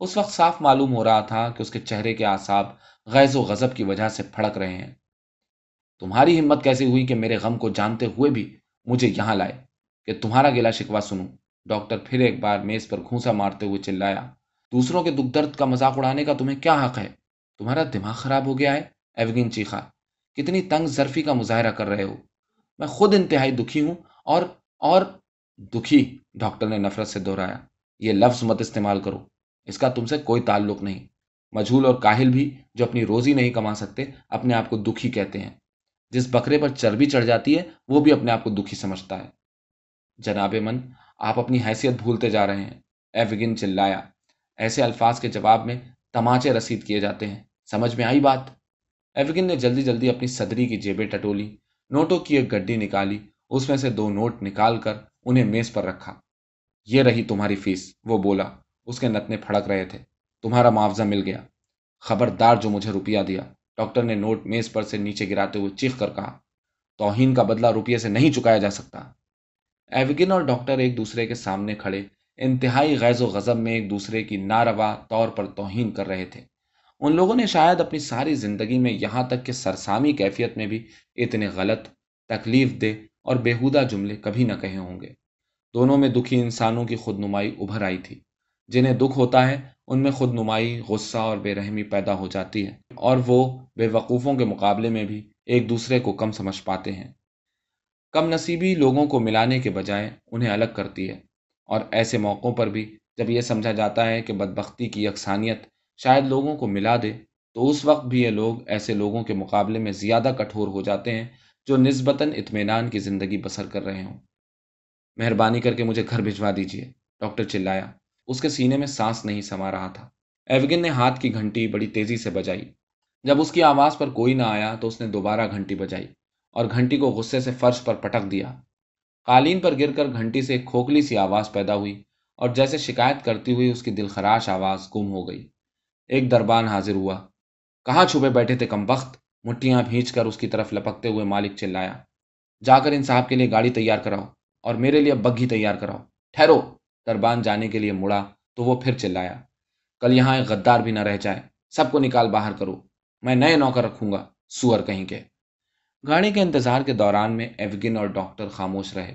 اس وقت صاف معلوم ہو رہا تھا کہ اس کے چہرے کے آساب غیظ و غضب کی وجہ سے پھڑک رہے ہیں۔ تمہاری ہمت کیسی ہوئی کہ میرے غم کو جانتے ہوئے بھی مجھے یہاں لائے؟ کہ تمہارا گلا شکوا سنوں۔ ڈاکٹر پھر ایک بار میز پر گھونسا مارتے ہوئے چلایا۔ دوسروں کے دکھ درد کا مذاق اڑانے کا تمہیں کیا حق ہے؟ تمہارا دماغ خراب ہو گیا ہے؟ ایوگین چیخا، کتنی تنگ ظرفی کا مظاہرہ کر رہے ہو؟ میں خود انتہائی دکھی ہوں اور اور دکھی، ڈاکٹر نے نفرت سے دہرایا۔ یہ لفظ مت استعمال کرو۔ اس کا تم سے کوئی تعلق نہیں۔ مجھول اور کاہل بھی جو اپنی روزی نہیں کما سکتے، اپنے آپ کو دکھی کہتے ہیں۔ جس بکرے پر چربی چڑھ جاتی ہے، وہ بھی اپنے آپ کو دکھی سمجھتا ہے۔ جناب من، آپ اپنی حیثیت بھولتے جا رہے ہیں۔ ایوگن چلایا۔ ایسے الفاظ کے جواب میں تماچے رسید کیے جاتے ہیں۔ سمجھ میں آئی بات؟ ایوگن نے جلدی جلدی اپنی صدری کی جیبیں ٹٹولی، نوٹوں کی ایک گڈی نکالی، اس میں سے دو نوٹ نکال کر انہیں میز پر رکھا۔ یہ رہی تمہاری فیس، وہ بولا۔ اس کے نتنے پھڑک رہے تھے۔ تمہارا معاوضہ مل گیا۔ خبردار جو مجھے روپیہ دیا۔ ڈاکٹر نے نوٹ میز پر سے نیچے گراتے ہوئے چیخ کر کہا، توہین کا بدلہ روپیے سے نہیں چکایا جا سکتا۔ ایوگن اور ڈاکٹر ایک دوسرے کے سامنے کھڑے انتہائی غیظ و غضب میں ایک دوسرے کی ناروا طور پر توہین کر رہے تھے۔ ان لوگوں نے شاید اپنی ساری زندگی میں یہاں تک کہ سرسامی کیفیت میں بھی اتنے غلط، تکلیف دہ اور بےحودہ جملے کبھی نہ کہے ہوں گے۔ دونوں میں دکھی انسانوں کی خود نمائی ابھر آئی تھی۔ جنہیں دکھ ہوتا ہے، ان میں خود نمائی غصہ اور بے رحمی پیدا ہو جاتی ہے اور وہ بے وقوفوں کے مقابلے میں بھی ایک دوسرے کو کم سمجھ پاتے ہیں۔ کم نصیبی لوگوں کو ملانے کے بجائے انہیں الگ کرتی ہے۔ اور ایسے موقعوں پر بھی جب یہ سمجھا جاتا ہے کہ بدبختی کی یکسانیت شاید لوگوں کو ملا دے، تو اس وقت بھی یہ لوگ ایسے لوگوں کے مقابلے میں زیادہ کٹھور ہو جاتے ہیں جو نسبتاً اطمینان کی زندگی بسر کر رہے ہوں۔ مہربانی کر کے مجھے گھر بھجوا دیجیے ڈاکٹر چلایا۔ اس کے سینے میں سانس نہیں سما رہا تھا۔ ایوگن نے ہاتھ کی گھنٹی بڑی تیزی سے بجائی۔ جب اس کی آواز پر کوئی نہ آیا تو اس نے دوبارہ گھنٹی بجائی اور گھنٹی کو غصے سے فرش پر پٹک دیا۔ قالین پر گر کر گھنٹی سے ایک کھوکھلی سی آواز پیدا ہوئی اور جیسے شکایت کرتی ہوئی اس کی دلخراش آواز گم ہو گئی۔ ایک دربان حاضر ہوا۔ کہاں چھپے بیٹھے تھے کم وقت؟ مٹھیاں بھینچ کر اس کی طرف لپکتے ہوئے مالک چلایا۔ جا کر ان صاحب کے لیے گاڑی تیار کراؤ اور میرے لیے بگھی تیار کراؤ۔ ٹھہرو! دربان جانے کے لیے مڑا تو وہ پھر چلایا۔ کل یہاں ایک غدار بھی نہ رہ جائے۔ سب کو نکال باہر کرو۔ میں نئے نوکر رکھوں گا سور کہیں کے۔ گاڑی کے انتظار کے دوران میں ایوگن اور ڈاکٹر خاموش رہے۔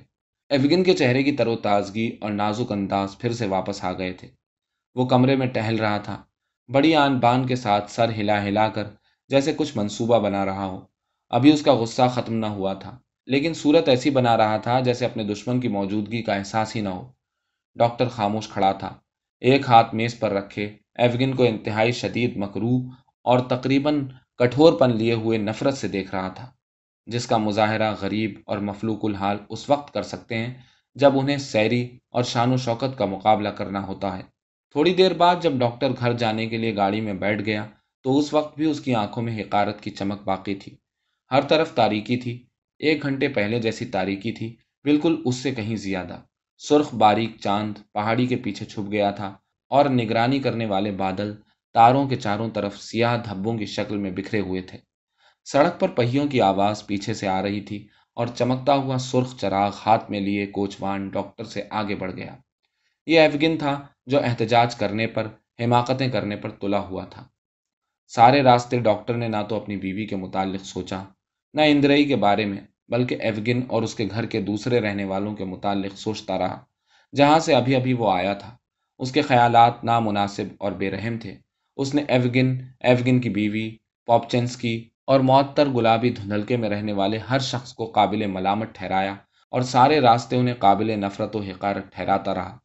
ایوگن کے چہرے کی تر و تازگی اور نازک انداز پھر سے واپس آ گئے تھے۔ وہ کمرے میں ٹہل رہا تھا۔ بڑی آن بان کے ساتھ سر ہلا ہلا کر جیسے کچھ منصوبہ بنا رہا ہو۔ ابھی اس کا غصہ ختم نہ ہوا تھا، لیکن صورت ایسی بنا رہا تھا جیسے اپنے دشمن کی موجودگی کا احساس ہی نہ ہو۔ ڈاکٹر خاموش کھڑا تھا۔ ایک ہاتھ میز پر رکھے ایفگن کو انتہائی شدید مکرو اور تقریباً کٹھور پن لیے ہوئے نفرت سے دیکھ رہا تھا۔ جس کا مظاہرہ غریب اور مفلوق الحال اس وقت کر سکتے ہیں جب انہیں سیری اور شان و شوکت کا مقابلہ کرنا ہوتا ہے۔ تھوڑی دیر بعد جب ڈاکٹر گھر جانے کے لیے گاڑی میں بیٹھ گیا تو اس وقت بھی اس کی آنکھوں میں حقارت کی چمک باقی تھی۔ ہر طرف تاریکی تھی۔ ایک گھنٹے پہلے جیسی تاریکی تھی۔ بالکل اس سے کہیں زیادہ۔ سرخ باریک چاند پہاڑی کے پیچھے چھپ گیا تھا اور نگرانی کرنے والے بادل تاروں کے چاروں طرف سیاہ دھبوں کی شکل میں بکھرے ہوئے تھے۔ سڑک پر پہیوں کی آواز پیچھے سے آ رہی تھی اور چمکتا ہوا سرخ چراغ ہاتھ میں لیے کوچوان ڈاکٹر سے آگے بڑھ گیا۔ یہ ایفگن تھا جو احتجاج کرنے پر، حماقتیں کرنے پر تلا ہوا تھا۔ سارے راستے ڈاکٹر نے نہ تو اپنی بیوی کے متعلق سوچا، نہ اندرئی کے بارے میں، بلکہ ایفگن اور اس کے گھر کے دوسرے رہنے والوں کے متعلق سوچتا رہا۔ جہاں سے ابھی ابھی وہ آیا تھا، اس کے خیالات نامناسب اور بے رحم تھے۔ اس نے ایفگن ایفگن کی بیوی پاپچنس کی اور معطر گلابی دھندلکے میں رہنے والے ہر شخص کو قابل ملامت ٹھہرایا اور سارے راستے انہیں قابل نفرت و حقارت ٹھہراتا رہا۔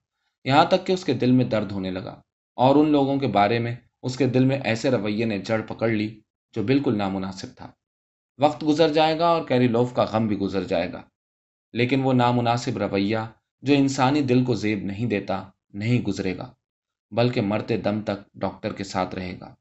یہاں تک کہ اس کے دل میں درد ہونے لگا اور ان لوگوں کے بارے میں اس کے دل میں ایسے رویے نے جڑ پکڑ لی جو بالکل نامناسب تھا۔ وقت گزر جائے گا اور کیری لوف کا غم بھی گزر جائے گا، لیکن وہ نامناسب رویہ جو انسانی دل کو زیب نہیں دیتا، نہیں گزرے گا، بلکہ مرتے دم تک ڈاکٹر کے ساتھ رہے گا۔